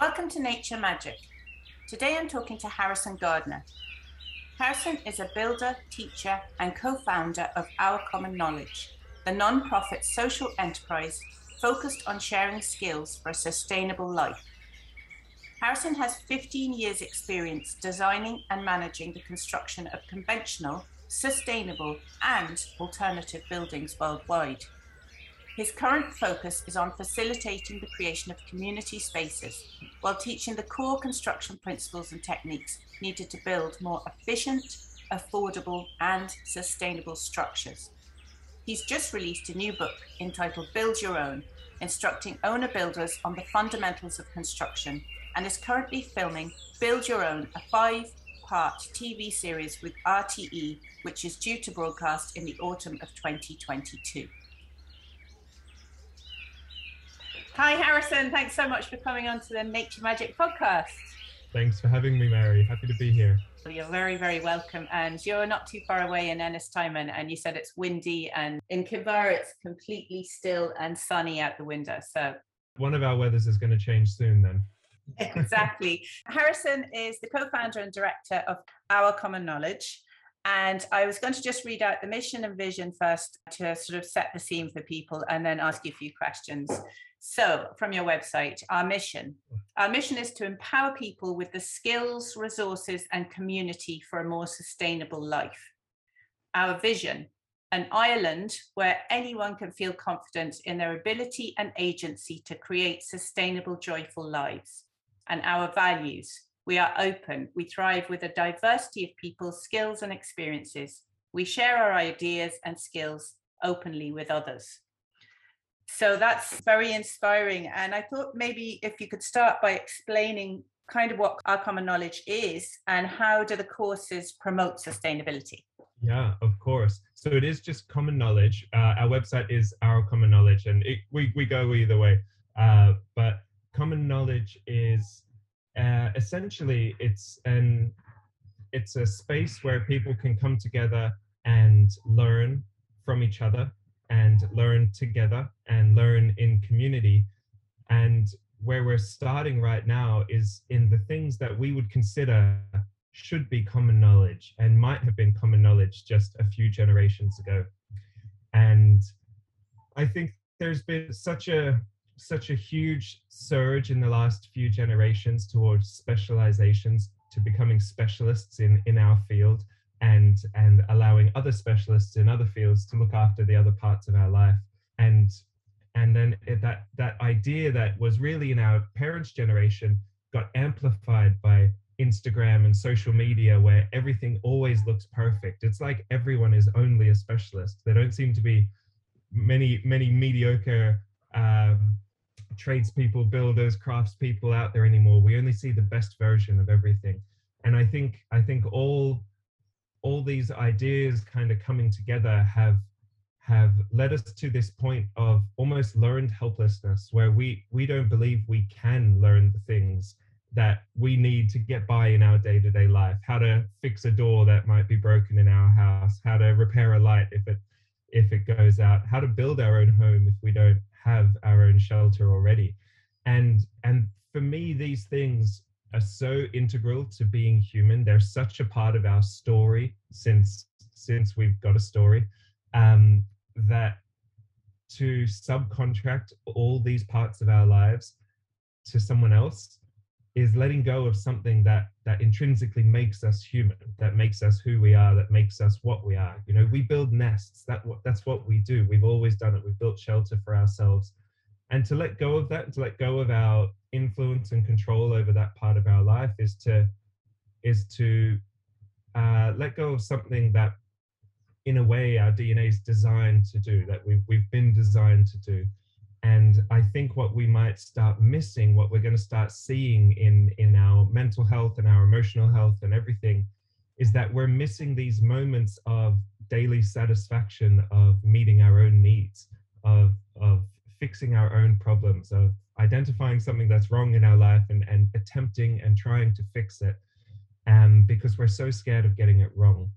Welcome to Nature Magic. Today I'm talking to Harrison Gardner. Harrison is a builder, teacher, and co founder of Our Common Knowledge, the non profit social enterprise focused on sharing skills for a sustainable life. Harrison has 15 years' experience designing and managing the construction of conventional, sustainable, and alternative buildings worldwide. His current focus is on facilitating the creation of community spaces while teaching the core construction principles and techniques needed to build more efficient, affordable, and sustainable structures. He's just released a new book entitled Build Your Own, instructing owner builders on the fundamentals of construction, and is currently filming Build Your Own, a five part TV series with RTE, which is due to broadcast in the autumn of 2022. Hi, Harrison. Thanks so much for coming on to the Nature Magic podcast. Thanks for having me, Mary. Happy to be here. You're very, very welcome. And you're not too far away in Ennistymon, and you said it's windy, and in Kinvara, it's completely still and sunny out the window. So, one of our weathers is going to change soon, then. exactly. Harrison is the co founder and director of Our Common Knowledge. And I was going to just read out the mission and vision first to sort of set the scene for people and then ask you a few questions. So, from your website, our mission. Our mission is to empower people with the skills, resources, and community for a more sustainable life. Our vision an island where anyone can feel confident in their ability and agency to create sustainable, joyful lives. And our values we are open, we thrive with a diversity of people's skills and experiences. We share our ideas and skills openly with others. So that's very inspiring. And I thought maybe if you could start by explaining kind of what our common knowledge is and how do the courses promote sustainability? Yeah, of course. So it is just common knowledge. Uh, our website is our common knowledge, and it, we we go either way. Uh, but common knowledge is uh, essentially it's an it's a space where people can come together and learn from each other and learn together and learn in community. And where we're starting right now is in the things that we would consider should be common knowledge and might have been common knowledge just a few generations ago. And I think there's been such a such a huge surge in the last few generations towards specializations to becoming specialists in in our field and and allowing other specialists in other fields to look after the other parts of our life. And and then it, that that idea that was really in our parents generation got amplified by instagram and social media where everything always looks perfect. It's like everyone is only a specialist. There don't seem to be many many mediocre um, tradespeople builders craftspeople out there anymore. We only see the best version of everything. And i think i think all all these ideas kind of coming together have have led us to this point of almost learned helplessness where we we don't believe we can learn the things that we need to get by in our day-to-day life. How to fix a door that might be broken in our house how to repair a light if it if it goes out how to build our own home if we don't have our own shelter already and and for me these things are so integral to being human. They're such a part of our story since since we've got a story um, that to subcontract all these parts of our lives to someone else is letting go of something that that intrinsically makes us human that makes us who we are that makes us what we are. You know we build nests. That that's what we do. We've always done it. We've built shelter for ourselves. And to let go of that to let go of our influence and control over that part of our life is to is to uh, let go of something that in a way our dna is designed to do that we've, we've been designed to do and i think what we might start missing what we're going to start seeing in in our mental health and our emotional health and everything is that we're missing these moments of daily satisfaction of meeting our own needs of of fixing our own problems of identifying something that's wrong in our life and, and attempting and trying to fix it um, because we're so scared of getting it wrong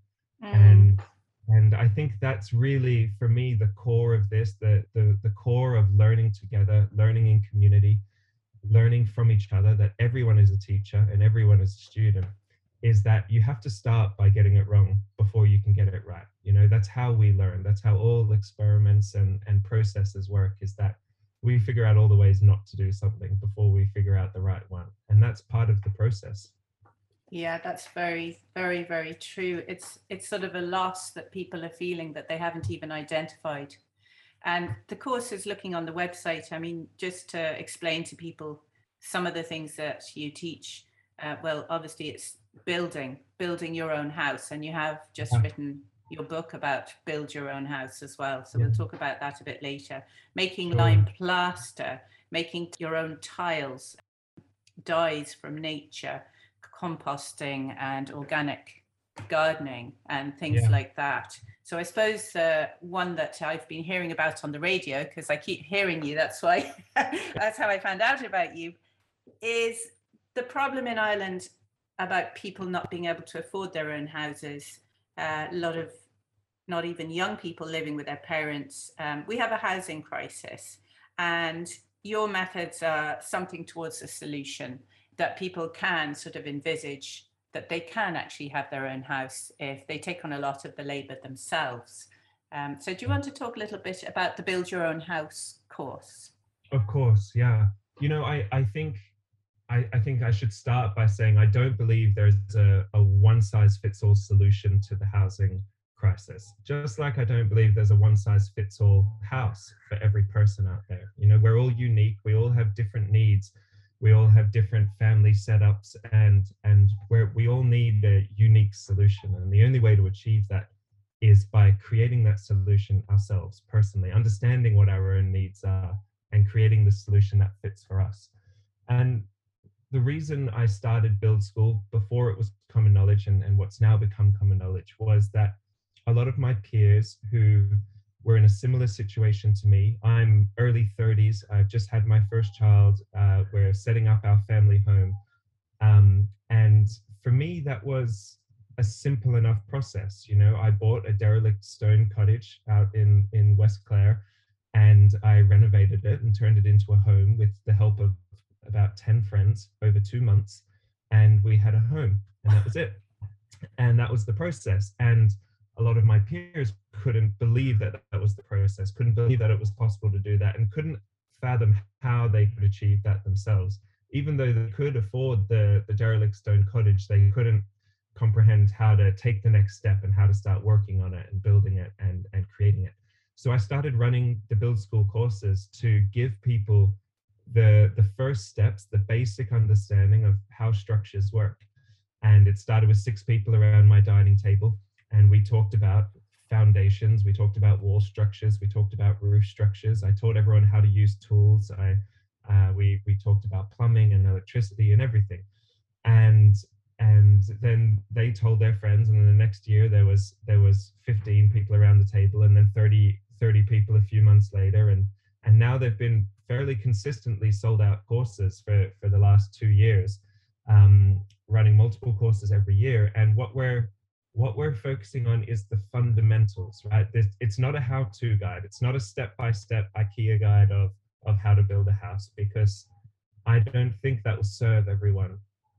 mm. and and i think that's really for me the core of this the, the the core of learning together learning in community learning from each other that everyone is a teacher and everyone is a student is that you have to start by getting it wrong before you can get it right. You know that's how we learn. That's how all experiments and and processes work is that we figure out all the ways not to do something before we figure out the right one. And that's part of the process yeah that's very very very true it's it's sort of a loss that people are feeling that they haven't even identified and the course is looking on the website i mean just to explain to people some of the things that you teach uh, well obviously it's building building your own house and you have just yeah. written your book about build your own house as well. So yeah. we'll talk about that a bit later. Making sure. lime plaster, making your own tiles, dyes from nature, composting and organic gardening and things yeah. like that. So I suppose uh, one that I've been hearing about on the radio because I keep hearing you. That's why that's how I found out about you. Is the problem in Ireland about people not being able to afford their own houses? Uh, a lot of not even young people living with their parents. Um, we have a housing crisis, and your methods are something towards a solution that people can sort of envisage that they can actually have their own house if they take on a lot of the labor themselves. Um, so, do you want to talk a little bit about the Build Your Own House course? Of course, yeah. You know, I, I think I, I, think I should start by saying I don't believe there's a, a one size fits all solution to the housing crisis. Just like I don't believe there's a one size fits all house for every person out there. You know, we're all unique, we all have different needs, we all have different family setups, and and where we all need a unique solution. And the only way to achieve that is by creating that solution ourselves personally, understanding what our own needs are, and creating the solution that fits for us. And the reason I started Build School before it was common knowledge and, and what's now become common knowledge was that a lot of my peers who were in a similar situation to me. I'm early 30s. I've just had my first child. Uh, we're setting up our family home. Um, and for me, that was a simple enough process. You know, I bought a derelict stone cottage out in, in West Clare and I renovated it and turned it into a home with the help of about 10 friends over two months. And we had a home, and that was it. And that was the process. And a lot of my peers couldn't believe that that was the process, couldn't believe that it was possible to do that, and couldn't fathom how they could achieve that themselves. Even though they could afford the, the derelict stone cottage, they couldn't comprehend how to take the next step and how to start working on it and building it and, and creating it. So I started running the Build School courses to give people the, the first steps, the basic understanding of how structures work. And it started with six people around my dining table and we talked about foundations, we talked about wall structures, we talked about roof structures. I taught everyone how to use tools. I uh, we we talked about plumbing and electricity and everything, and and then they told their friends, and then the next year there was there was 15 people around the table, and then 30 30 people a few months later, and and now they've been fairly consistently sold out courses for for the last two years, um, running multiple courses every year. And what we're what we're focusing on is the fundamentals, right? it's not a how-to guide. It's not a step-by-step IKEA guide of, of how to build a house because I don't think that will serve everyone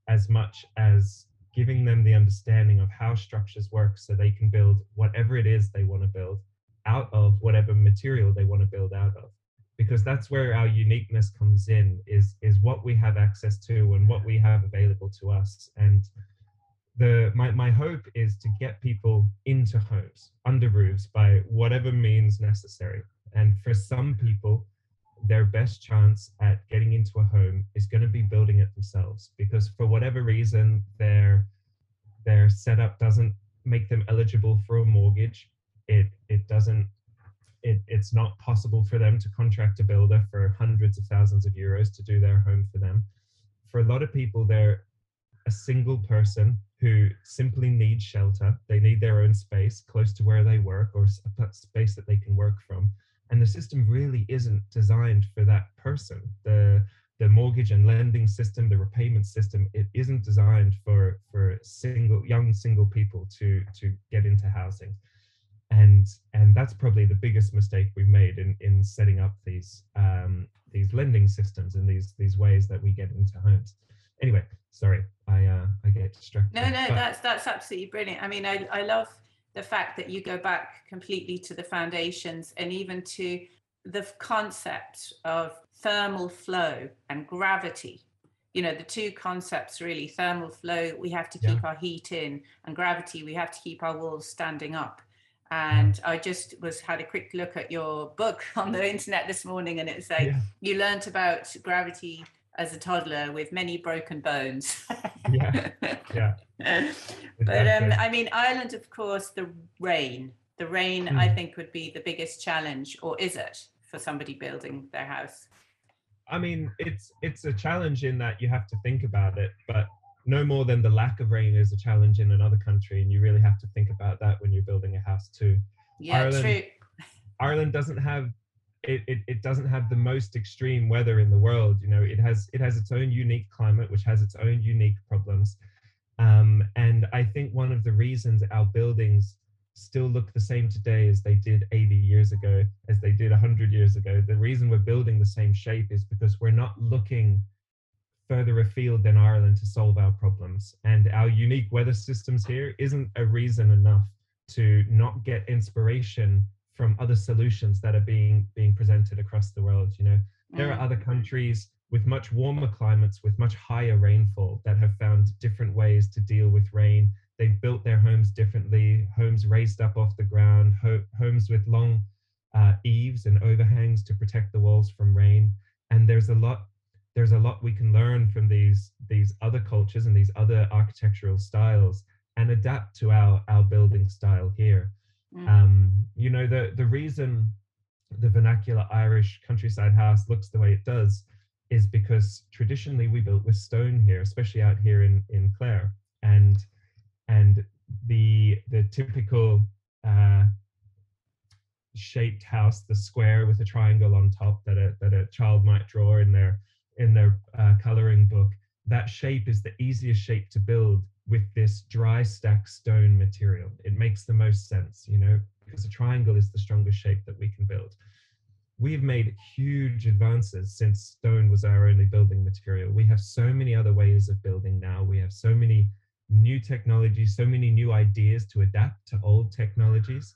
as much as giving them the understanding of how structures work so they can build whatever it is they want to build out of whatever material they want to build out of because that's where our uniqueness comes in is is what we have access to and what we have available to us and the my, my hope is to get people into homes under roofs by whatever means necessary. And for some people their best chance at getting into a home is going to be building it themselves because for whatever reason their their setup doesn't make them eligible for a mortgage. It it doesn't it, it's not possible for them to contract a builder for hundreds of thousands of euros to do their home for them. For a lot of people they're a single person who simply need shelter. They need their own space close to where they work or a space that they can work from. And the system really isn't designed for that person. The the mortgage and lending system, the repayment system, it isn't designed for for single young single people to to get into housing. And and that's probably the biggest mistake we've made in in setting up these um, these lending systems and these these ways that we get into homes. Anyway, sorry, I uh, I get distracted. No, no, but, that's that's absolutely brilliant. I mean, I I love the fact that you go back completely to the foundations and even to the concept of thermal flow and gravity you know the two concepts really thermal flow we have to keep yeah. our heat in and gravity we have to keep our walls standing up and i just was had a quick look at your book on the internet this morning and it's like yeah. you learnt about gravity as a toddler with many broken bones yeah yeah but um i mean ireland of course the rain the rain mm. i hmm. think would be the biggest challenge or is it for somebody building their house? I mean, it's it's a challenge in that you have to think about it, but no more than the lack of rain is a challenge in another country, and you really have to think about that when you're building a house too. Yeah, Ireland, true. Ireland doesn't have it, it, it doesn't have the most extreme weather in the world. You know, it has it has its own unique climate, which has its own unique problems. Um, and I think one of the reasons our buildings still look the same today as they did 80 years ago, as they did 100 years ago. The reason we're building the same shape is because we're not looking further afield than Ireland to solve our problems. And our unique weather systems here isn't a reason enough to not get inspiration from other solutions that are being being presented across the world. You know, there are other mm. countries with much warmer climates, with much higher rainfall, that have found different ways to deal with rain They've built their homes differently, homes raised up off the ground, ho- homes with long uh, eaves and overhangs to protect the walls from rain. And there's a lot there's a lot we can learn from these these other cultures and these other architectural styles and adapt to our our building style here. Mm. Um, you know the the reason the vernacular Irish countryside house looks the way it does is because traditionally we built with stone here, especially out here in in Clare. And and the the typical uh, shaped house, the square with a triangle on top that a that a child might draw in their in their uh, coloring book. That shape is the easiest shape to build with this dry stack stone material. It makes the most sense, you know, because a triangle is the strongest shape that we can build. We've made huge advances since stone was our only building material. We have so many other ways of building now. We have so many new technologies, so many new ideas to adapt to old technologies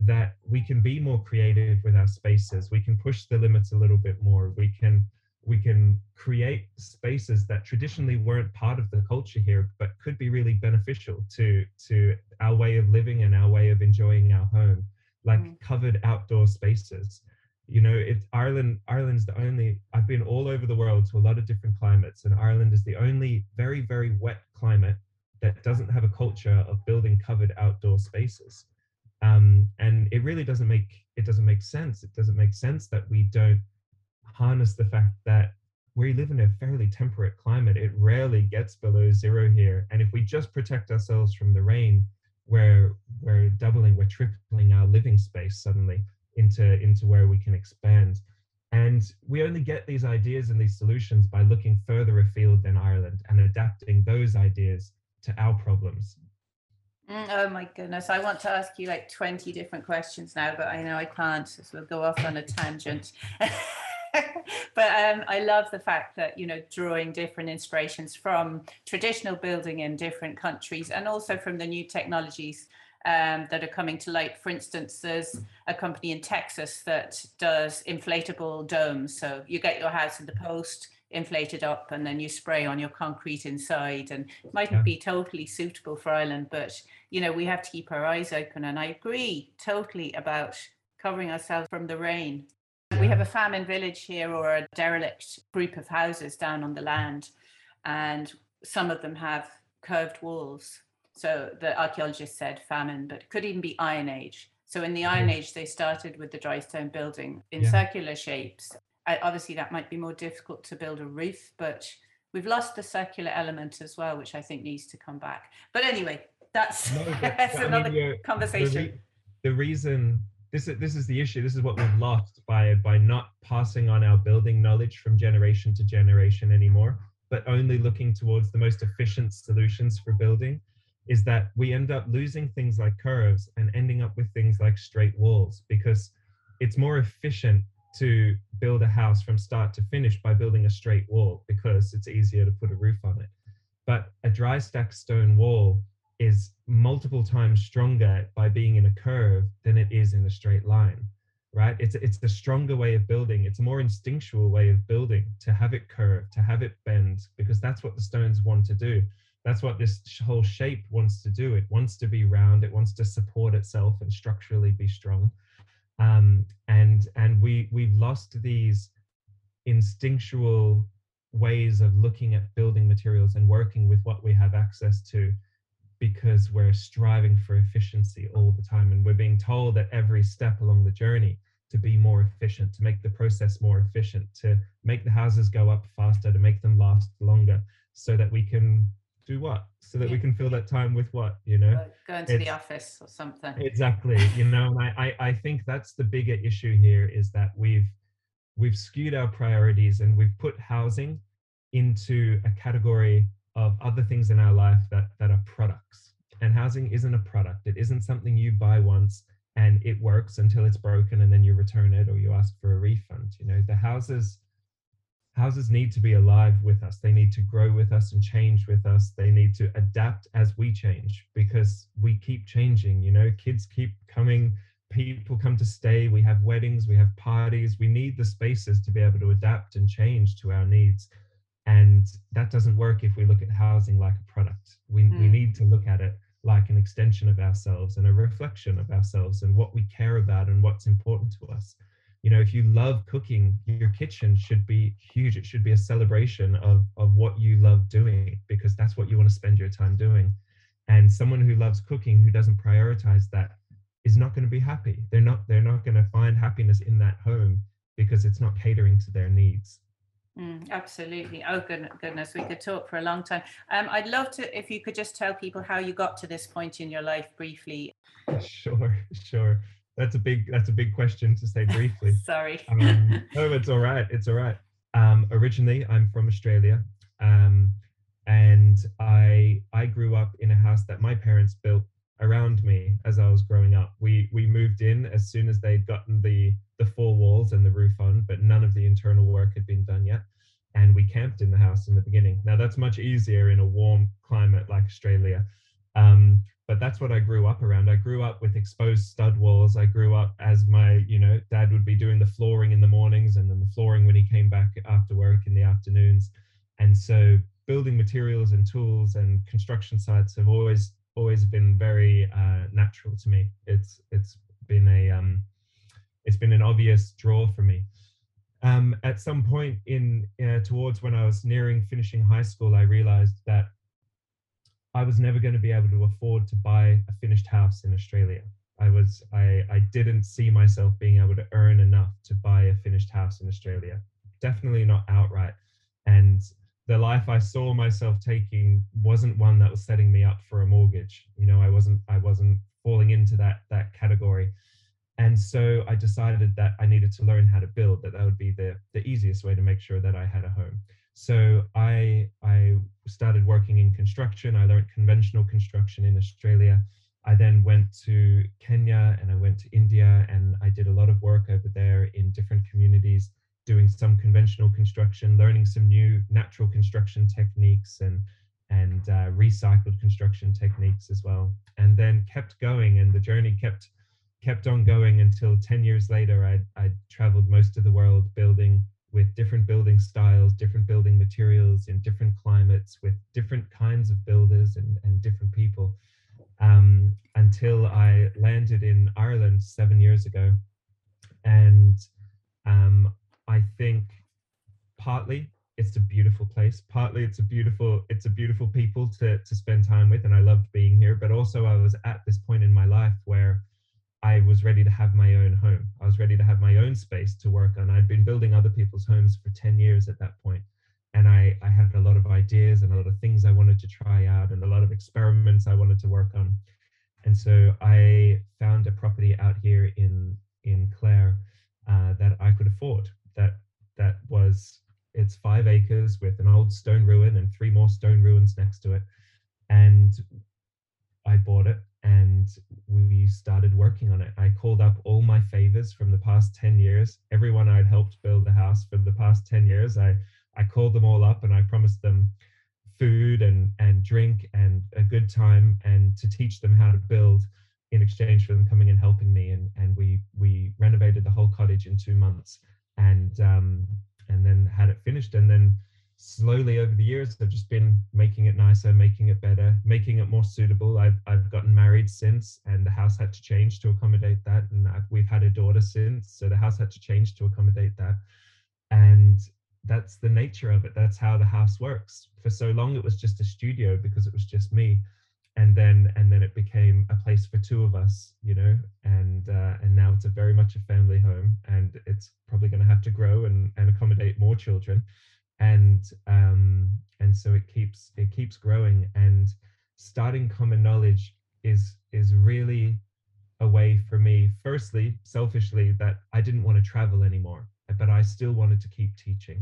that we can be more creative with our spaces. We can push the limits a little bit more. We can we can create spaces that traditionally weren't part of the culture here, but could be really beneficial to to our way of living and our way of enjoying our home, like mm. covered outdoor spaces. You know, it's Ireland. Ireland's the only. I've been all over the world to a lot of different climates, and Ireland is the only very very wet climate that doesn't have a culture of building covered outdoor spaces. Um, and it really doesn't make it doesn't make sense. It doesn't make sense that we don't harness the fact that we live in a fairly temperate climate. It rarely gets below zero here. And if we just protect ourselves from the rain, we're we're doubling, we're tripling our living space suddenly into into where we can expand. And we only get these ideas and these solutions by looking further afield than Ireland and adapting those ideas to our problems. Mm, oh my goodness. I want to ask you like 20 different questions now, but I know I can't, so we'll go off on a tangent. but um, I love the fact that, you know, drawing different inspirations from traditional building in different countries and also from the new technologies um, that are coming to light. For instance, there's a company in Texas that does inflatable domes. So you get your house in the post, inflated up and then you spray on your concrete inside and it mightn't be totally suitable for Ireland but you know we have to keep our eyes open and I agree totally about covering ourselves from the rain we have a famine village here or a derelict group of houses down on the land and some of them have curved walls so the archaeologists said famine but it could even be iron age so in the iron age they started with the dry stone building in yeah. circular shapes obviously that might be more difficult to build a roof, but we've lost the circular element as well, which I think needs to come back. But anyway, that's, no, that's another mean, conversation. The, re- the, reason this is this is the issue. This is what we've lost by by not passing on our building knowledge from generation to generation anymore, but only looking towards the most efficient solutions for building. is that we end up losing things like curves and ending up with things like straight walls because it's more efficient to build a house from start to finish by building a straight wall because it's easier to put a roof on it. But a dry stack stone wall is multiple times stronger by being in a curve than it is in a straight line right? It's it's the stronger way of building. It's a more instinctual way of building to have it curve to have it bend because that's what the stones want to do. That's what this whole shape wants to do. It wants to be round. It wants to support itself and structurally be strong. Um, and and we we've lost these instinctual ways of looking at building materials and working with what we have access to because we're striving for efficiency all the time and we're being told at every step along the journey to be more efficient to make the process more efficient to make the houses go up faster to make them last longer so that we can do what? So that yeah. we can fill that time with what you know? Go into it's, the office or something. Exactly you know and I, I i think that's the bigger issue here is that we've we've skewed our priorities and we've put housing into a category of other things in our life that that are products. And housing isn't a product. It isn't something you buy once and it works until it's broken and then you return it or you ask for a refund you know? The houses houses need to be alive with us. They need to grow with us and change with us. They need to adapt as we change because we keep changing you know? Kids keep coming. People come to stay. We have weddings. We have parties. We need the spaces to be able to adapt and change to our needs and that doesn't work if we look at housing like a product. We, mm. we need to look at it like an extension of ourselves and a reflection of ourselves and what we care about and what's important to us. You know, if you love cooking, your kitchen should be huge. It should be a celebration of, of what you love doing because that's what you want to spend your time doing. And someone who loves cooking who doesn't prioritize that is not going to be happy. They're not they're not going to find happiness in that home because it's not catering to their needs. Mm, absolutely. Oh goodness, we could talk for a long time. Um, I'd love to if you could just tell people how you got to this point in your life briefly. Sure, sure. That's a big that's a big question to say briefly. Sorry. Um, no, it's all right. It's all right. Um, originally, I'm from Australia, um, and I I grew up in a house that my parents built around me as I was growing up. We we moved in as soon as they'd gotten the walls and the roof on, but none of the internal work had been done yet. And we camped in the house in the beginning. Now that's much easier in a warm climate like Australia. Um, but that's what I grew up around. I grew up with exposed stud walls. I grew up as my, you know, dad would be doing the flooring in the mornings and then the flooring when he came back after work in the afternoons. And so building materials and tools and construction sites have always always been very uh, natural to me. It's it's been a um, it's been an obvious draw for me. Um, at some point in uh, towards when I was nearing finishing high school, I realized that I was never going to be able to afford to buy a finished house in Australia. I was I, I didn't see myself being able to earn enough to buy a finished house in Australia. Definitely not outright. And the life I saw myself taking wasn't one that was setting me up for a mortgage. You know, I wasn't I wasn't falling into that that category. And so I decided that I needed to learn how to build, that that would be the, the easiest way to make sure that I had a home. So I, I started working in construction. I learned conventional construction in Australia. I then went to Kenya and I went to India and I did a lot of work over there in different communities, doing some conventional construction, learning some new natural construction techniques and and uh, recycled construction techniques as well. And then kept going, and the journey kept kept on going until 10 years later, I, I traveled most of the world building with different building styles, different building materials in different climates, with different kinds of builders and, and different people, um, until I landed in Ireland seven years ago. And um, I think partly it's a beautiful place, partly it's a beautiful it's a beautiful people to to spend time with, and I loved being here. But also, I was at this point in my life where I was ready to have my own home. I was ready to have my own space to work on. I'd been building other people's homes for 10 years at that point, And I, I had a lot of ideas and a lot of things I wanted to try out and a lot of experiments I wanted to work on. And so I found a property out here in, in Clare uh, that I could afford. That, that was, it's five acres with an old stone ruin and three more stone ruins next to it. And I bought it and we started working on it. I called up all my favors from the past 10 years, everyone I'd helped build the house for the past 10 years. I, I called them all up and I promised them food and, and drink and a good time and to teach them how to build in exchange for them coming and helping me. And, and we, we renovated the whole cottage in two months and, um, and then had it finished. And then slowly over the years i've just been making it nicer making it better making it more suitable i've, I've gotten married since and the house had to change to accommodate that and I've, we've had a daughter since so the house had to change to accommodate that and that's the nature of it that's how the house works for so long it was just a studio because it was just me and then and then it became a place for two of us you know and uh, and now it's a very much a family home and it's probably going to have to grow and, and accommodate more children. And um, and so it keeps it keeps growing. And starting common knowledge is is really a way for me firstly selfishly that i didn't want to travel anymore but i still wanted to keep teaching.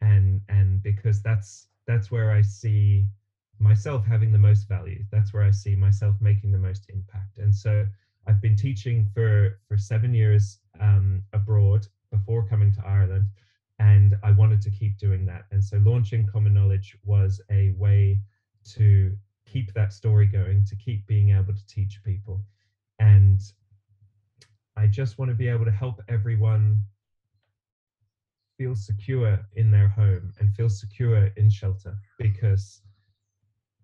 And and because that's that's where i see myself having the most value. That's where i see myself making the most impact. And so i've been teaching for for seven years um, abroad before coming to ireland and I wanted to keep doing that. And so launching Common Knowledge was a way to keep that story going, to keep being able to teach people. And I just want to be able to help everyone feel secure in their home and feel secure in shelter because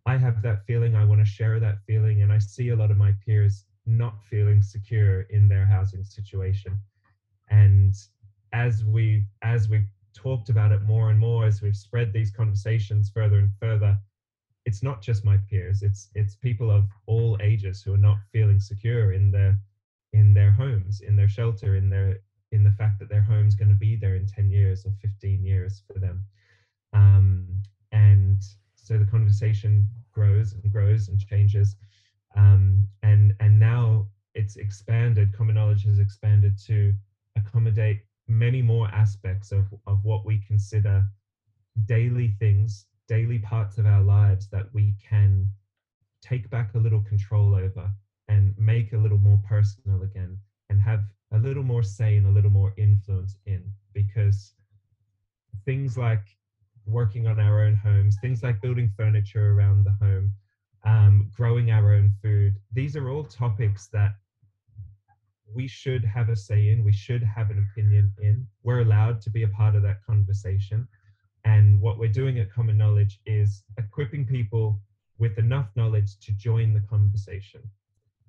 I have that feeling. I want to share that feeling. And I see a lot of my peers not feeling secure in their housing situation. And as we as we've talked about it more and more, as we've spread these conversations further and further, it's not just my peers. It's it's people of all ages who are not feeling secure in their in their homes, in their shelter, in their in the fact that their home's going to be there in 10 years or 15 years for them. Um, and so the conversation grows and grows and changes. Um, and and now it's expanded, common knowledge has expanded to accommodate many more aspects of, of what we consider daily things, daily parts of our lives that we can take back a little control over and make a little more personal again and have a little more say and a little more influence in because things like working on our own homes, things like building furniture around the home, um, growing our own food, these are all topics that we should have a say in, we should have an opinion in. We're allowed to be a part of that conversation. And what we're doing at Common Knowledge is equipping people with enough knowledge to join the conversation.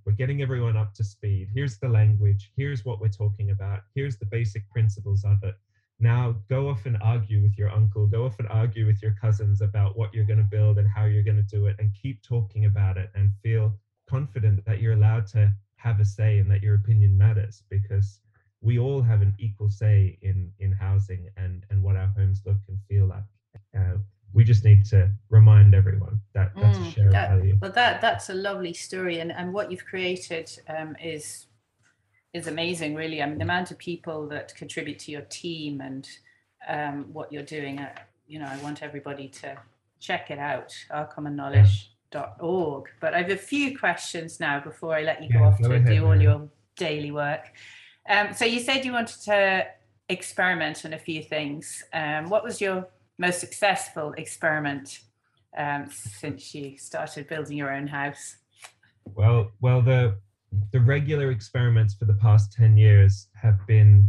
We're getting everyone up to speed. Here's the language. Here's what we're talking about. Here's the basic principles of it. Now go off and argue with your uncle. Go off and argue with your cousins about what you're going to build and how you're going to do it and keep talking about it and feel confident that you're allowed to have a say and that your opinion matters because we all have an equal say in in housing and and what our homes look and feel like. Uh, we just need to remind everyone that that's mm, a shared that, value. well that that's a lovely story and and what you've created um, is is amazing really. I mean the amount of people that contribute to your team and um, what you're doing uh, you know i want everybody to check it out our common knowledge org. But I have a few questions now before I let you go yeah, off to ahead, do all your daily work. Um, so you said you wanted to experiment on a few things. Um, what was your most successful experiment um, since you started building your own house? Well, well, the the regular experiments for the past ten years have been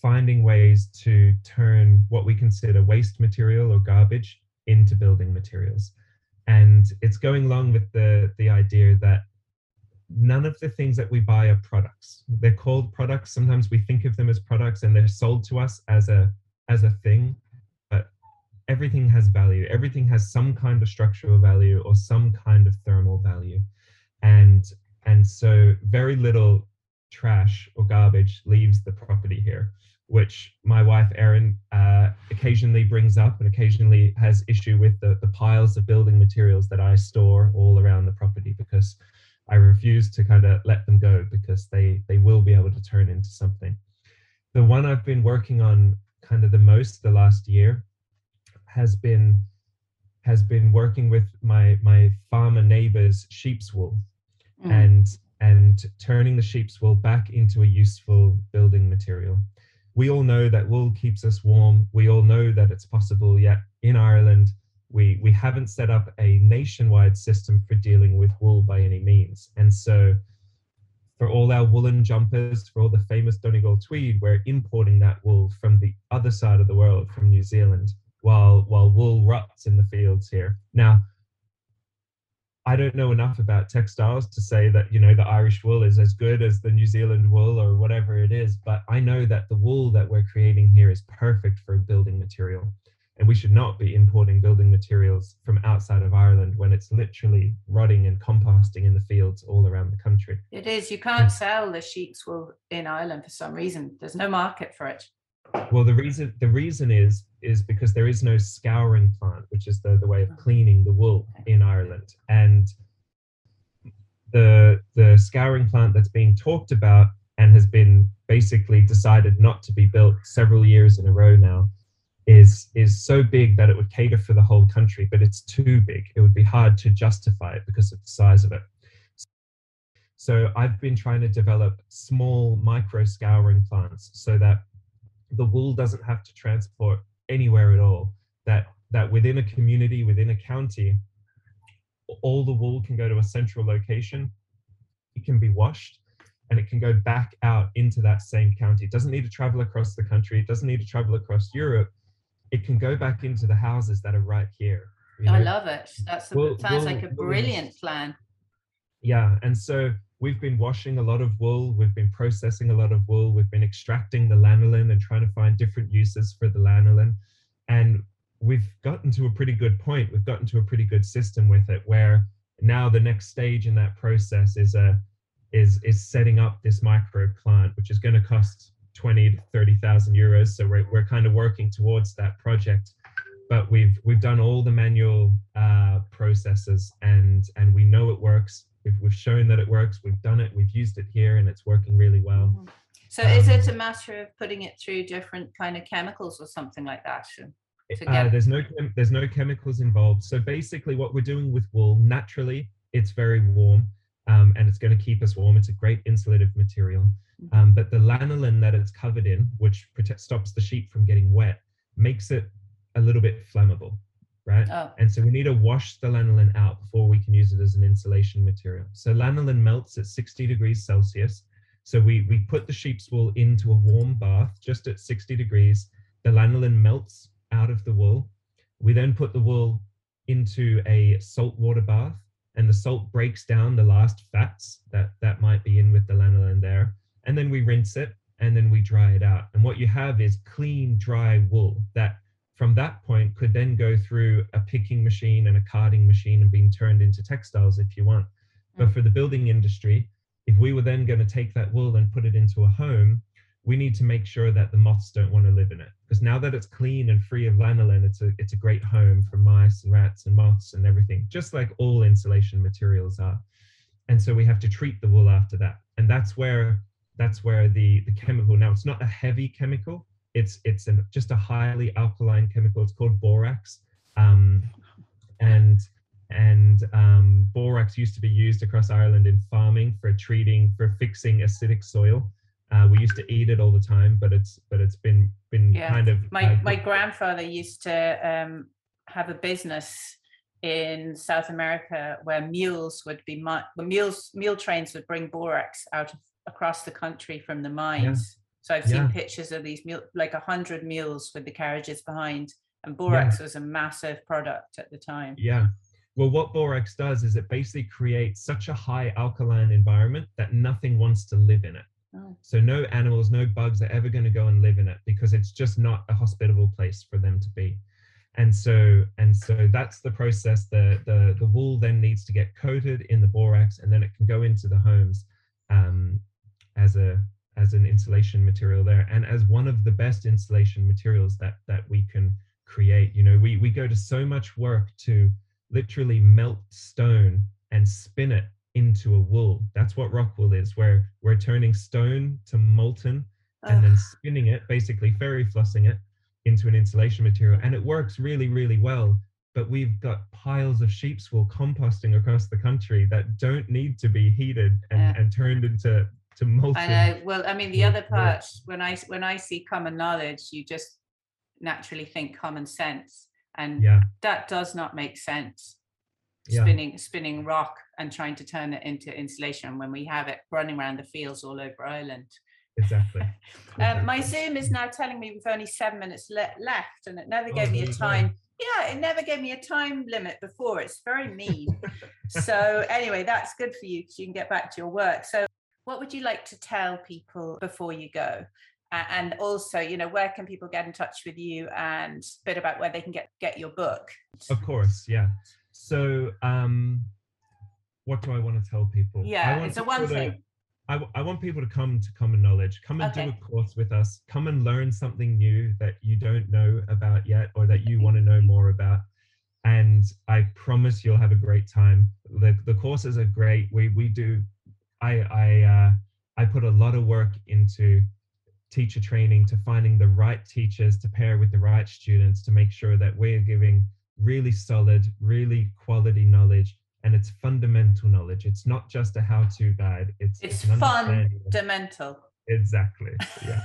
finding ways to turn what we consider waste material or garbage into building materials and it's going along with the the idea that none of the things that we buy are products. They're called products. Sometimes we think of them as products and they're sold to us as a as a thing but everything has value. Everything has some kind of structural value or some kind of thermal value. And and so very little trash or garbage leaves the property here which my wife Erin uh, occasionally brings up and occasionally has issue with the, the piles of building materials that I store all around the property because I refuse to kind of let them go because they they will be able to turn into something. The one I've been working on kind of the most the last year has been has been working with my my farmer neighbors sheep's wool Mm. and and turning the sheep's wool back into a useful building material. We all know that wool keeps us warm. We all know that it's possible. Yet in Ireland, we we haven't set up a nationwide system for dealing with wool by any means. And so, for all our woolen jumpers, for all the famous Donegal tweed, we're importing that wool from the other side of the world, from New Zealand, while while wool rots in the fields here. Now, I don't know enough about textiles to say that you know the Irish wool is as good as the New Zealand wool or whatever it is, but I know that the wool that we're creating here is perfect for building material. And we should not be importing building materials from outside of Ireland when it's literally rotting and composting in the fields all around the country. It is. You can't sell the sheep's wool in Ireland for some reason. There's no market for it. Well, the reason the reason is is because there is no scouring plant, which is the, the way of oh. cleaning the wool in Ireland. And the the scouring plant that's being talked about and has been basically decided not to be built several years in a row now is is so big that it would cater for the whole country, but it's too big. It would be hard to justify it because of the size of it. So I've been trying to develop small micro scouring plants so that the wool doesn't have to transport anywhere at all. That that within a community, within a county, all the wool can go to a central location. It can be washed and it can go back out into that same county. It doesn't need to travel across the country. It doesn't need to travel across Europe. It can go back into the houses that are right here. you oh, I love it. Wool- sounds like a brilliant plan. Yeah, and so we've been washing a lot of wool, we've been processing a lot of wool, we've been extracting the lanolin and trying to find different uses for the lanolin. And we've gotten to a pretty good point. We've gotten to a pretty good system with it where now the next stage in that process is a is is setting up this micro plant, which is going to cost 20 to 30,000 euros. So we're, we're kind of working towards that project but we've we've done all the manual uh, processes and and we know it works. We've we've shown that it works. We've done it. We've used it here, and it's working really well. Mhm. So is it a Um, matter of putting it through different kind of chemicals or something like that? Uh, there's no chem- there's no chemicals involved. So basically, what we're doing with wool naturally, it's very warm, um, and it's going to keep us warm. It's a great insulative material. Mhm. Um, but the lanolin that it's covered in, which protect, stops the sheep from getting wet, makes it a little bit flammable, right? Oh, And so we need to wash the lanolin out before we can use it as an insulation material. So lanolin melts at 60 degrees Celsius. So we, we put the sheep's wool into a warm bath just at 60 degrees. The lanolin melts out of the wool. We then put the wool into a salt water bath and the salt breaks down the last fats that, that might be in with the lanolin there. And then we rinse it and then we dry it out. And what you have is clean, dry wool that from that point could then go through a picking machine and a carding machine and being turned into textiles if you want. But for the building industry, if we were then going to take that wool and put it into a home, we need to make sure that the moths don't want to live in it. Because now that it's clean and free of lanolin, it's a it's a great home for mice and rats and moths and everything, just like all insulation materials are. And so we have to treat the wool after that. And that's where that's where the the chemical now it's not a heavy chemical it's it's an, just a highly alkaline chemical it's called borax um, and and um, borax used to be used across ireland in farming for treating for fixing acidic soil uh, we used to eat it all the time but it's but it's been been Yeah. kind of my uh, my grandfather used to um, have a business in South America where mules would be the mules mule trains would bring borax out of, across the country from the mines. So I've seen Yeah. pictures of these mule like a hundred mules with the carriages behind, and borax was a massive product at the time. Yeah. Well, what borax does is it basically creates such a high alkaline environment that nothing wants to live in it. Oh. So no animals, no bugs are ever going to go and live in it because it's just not a hospitable place for them to be. And so and so that's the process. The the the wool then needs to get coated in the borax and then it can go into the homes um, as a as an insulation material there and as one of the best insulation materials that that we can create. You know, we we go to so much work to literally melt stone and spin it into a wool. That's what rock wool is, where we're turning stone to molten and then spinning it, basically fairy flossing it into an insulation material. And it works really, really well. but we've got piles of sheep's wool composting across the country that don't need to be heated and, Yeah. and turned into to. I know. Well, I mean, the other part when I when I see common knowledge, you just naturally think common sense, and Yeah, that does not make sense. Yeah. Spinning spinning rock and trying to turn it into insulation when we have it running around the fields all over Ireland. exactly. Um, my Zoom is now telling me we've only seven minutes le- left, and it never Oh, gave me a time. Yeah, it never gave me a time limit before. It's very mean. so anyway, that's good for you because you can get back to your work. So, what would you like to tell people before you go? A- And also, you know, where can people get in touch with you, and a bit about where they can get get your book? Of course, yeah. So, um, what do I want to tell people? I Yeah, want it's a one to- thing. I, w- I want people to come to common knowledge come and do a course with us come and learn something new that you don't know about yet or that you want to know more about and i promise you'll have a great time the, the courses are great we we do i i uh, i put a lot of work into teacher training to finding the right teachers to pair with the right students to make sure that we're giving really solid really quality knowledge and it's fundamental knowledge. It's not just a how-to guide. It's It's fundamental. exactly yeah.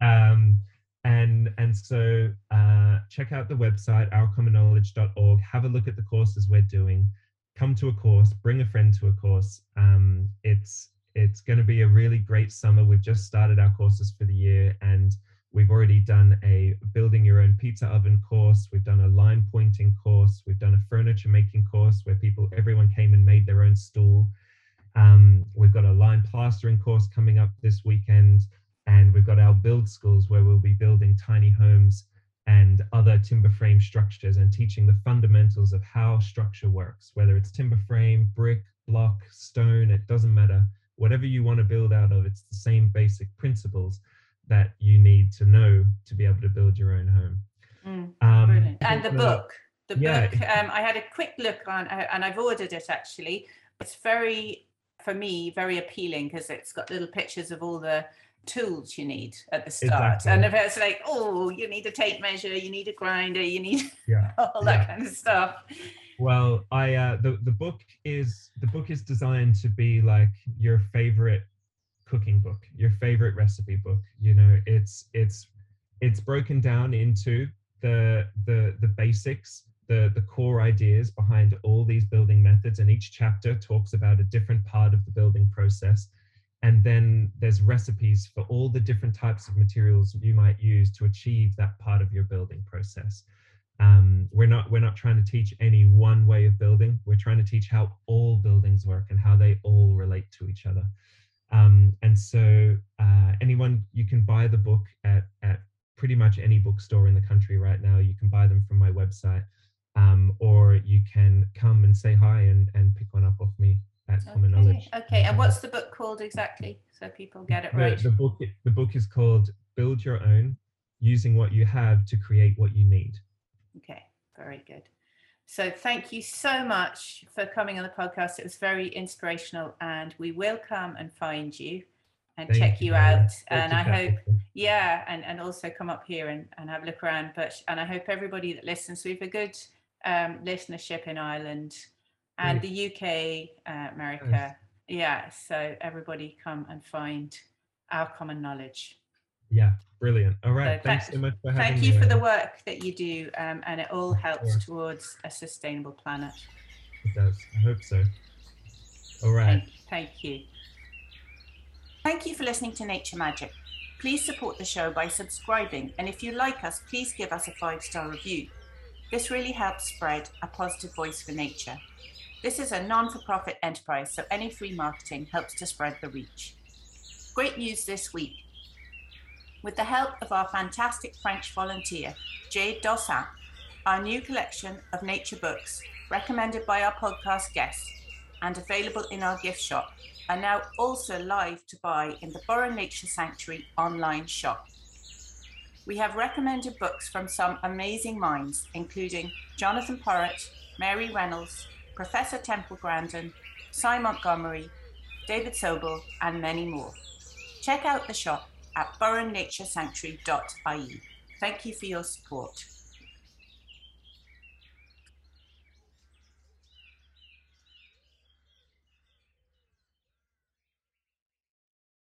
Um and and so uh check out the website ourcommonknowledge.org have a look at the courses we're doing come to a course bring a friend to a course um it's it's going to be a really great summer. We've just started our courses for the year and we've already done a building your own pizza oven course. We've done a lime pointing course. We've done a furniture making course where people everyone came and made their own stool. Um, we've got a lime plastering course coming up this weekend, and we've got our build schools where we'll be building tiny homes and other timber frame structures and teaching the fundamentals of how structure works, whether it's timber frame, brick, block, stone, it doesn't matter. Whatever you want to build out of, it's the same basic principles that you need to know to be able to build your own home. Mm. Um, Brilliant. And the book, the yeah, book, um, I had a quick look on, uh, and I've ordered it actually. It's very, for me, very appealing because it's got little pictures of all the tools you need at the start. Exactly. And if it's like, oh, you need a tape measure, you need a grinder, you need Yeah. all that Yeah. kind of stuff. Well, I uh, the the book is the book is designed to be like your favorite cooking book, your favorite recipe book. You know, it's it's it's broken down into the the the basics, the the core ideas behind all these building methods, and each chapter talks about a different part of the building process. And then there's recipes for all the different types of materials you might use to achieve that part of your building process. Um, we're not we're not trying to teach any one way of building. We're trying to teach how all buildings work and how they all relate to each other. Um, and so uh, anyone you can buy the book at, at pretty much any bookstore in the country right now. You can buy them from my website. Um, or you can come and say hi and, and pick one up off me at common Okay. knowledge Okay. And what's the book called exactly? So people get it right. the book the book is called build your own using what you have to create what you need Okay, very good. So thank you so much for coming on the podcast. It was very inspirational, and we will come and find you and Thank check you Mary. out. And I hope, yeah, and, and also come up here and, and have a look around. But and I hope everybody that listens, we have a good um, listenership in Ireland and the UK, uh, America. Yeah, so everybody come and find our common knowledge. Yeah, brilliant. All right. So Thanks thank- so much for having Thank me. you for the work that you do, um, and it all helps towards a sustainable planet. It does. I hope so. All right. Thank, thank you. Thank you for listening to Nature Magic. Please support the show by subscribing, and if you like us, please give us a five star review. This really helps spread a positive voice for nature. This is a non for profit enterprise, so any free marketing helps to spread the reach. Great news this week. With the help of our fantastic French volunteer, Jade Dossin, our new collection of nature books, recommended by our podcast guests and available in our gift shop, are now also live to buy in the Burren Nature Sanctuary online shop. We have recommended books from some amazing minds, including Jonathan Porritt, Mary Reynolds, Professor Temple Grandin, Sy Montgomery, David Sobel, and many more. Check out the shop at burrennaturesanctuary.ie. Thank you for your support.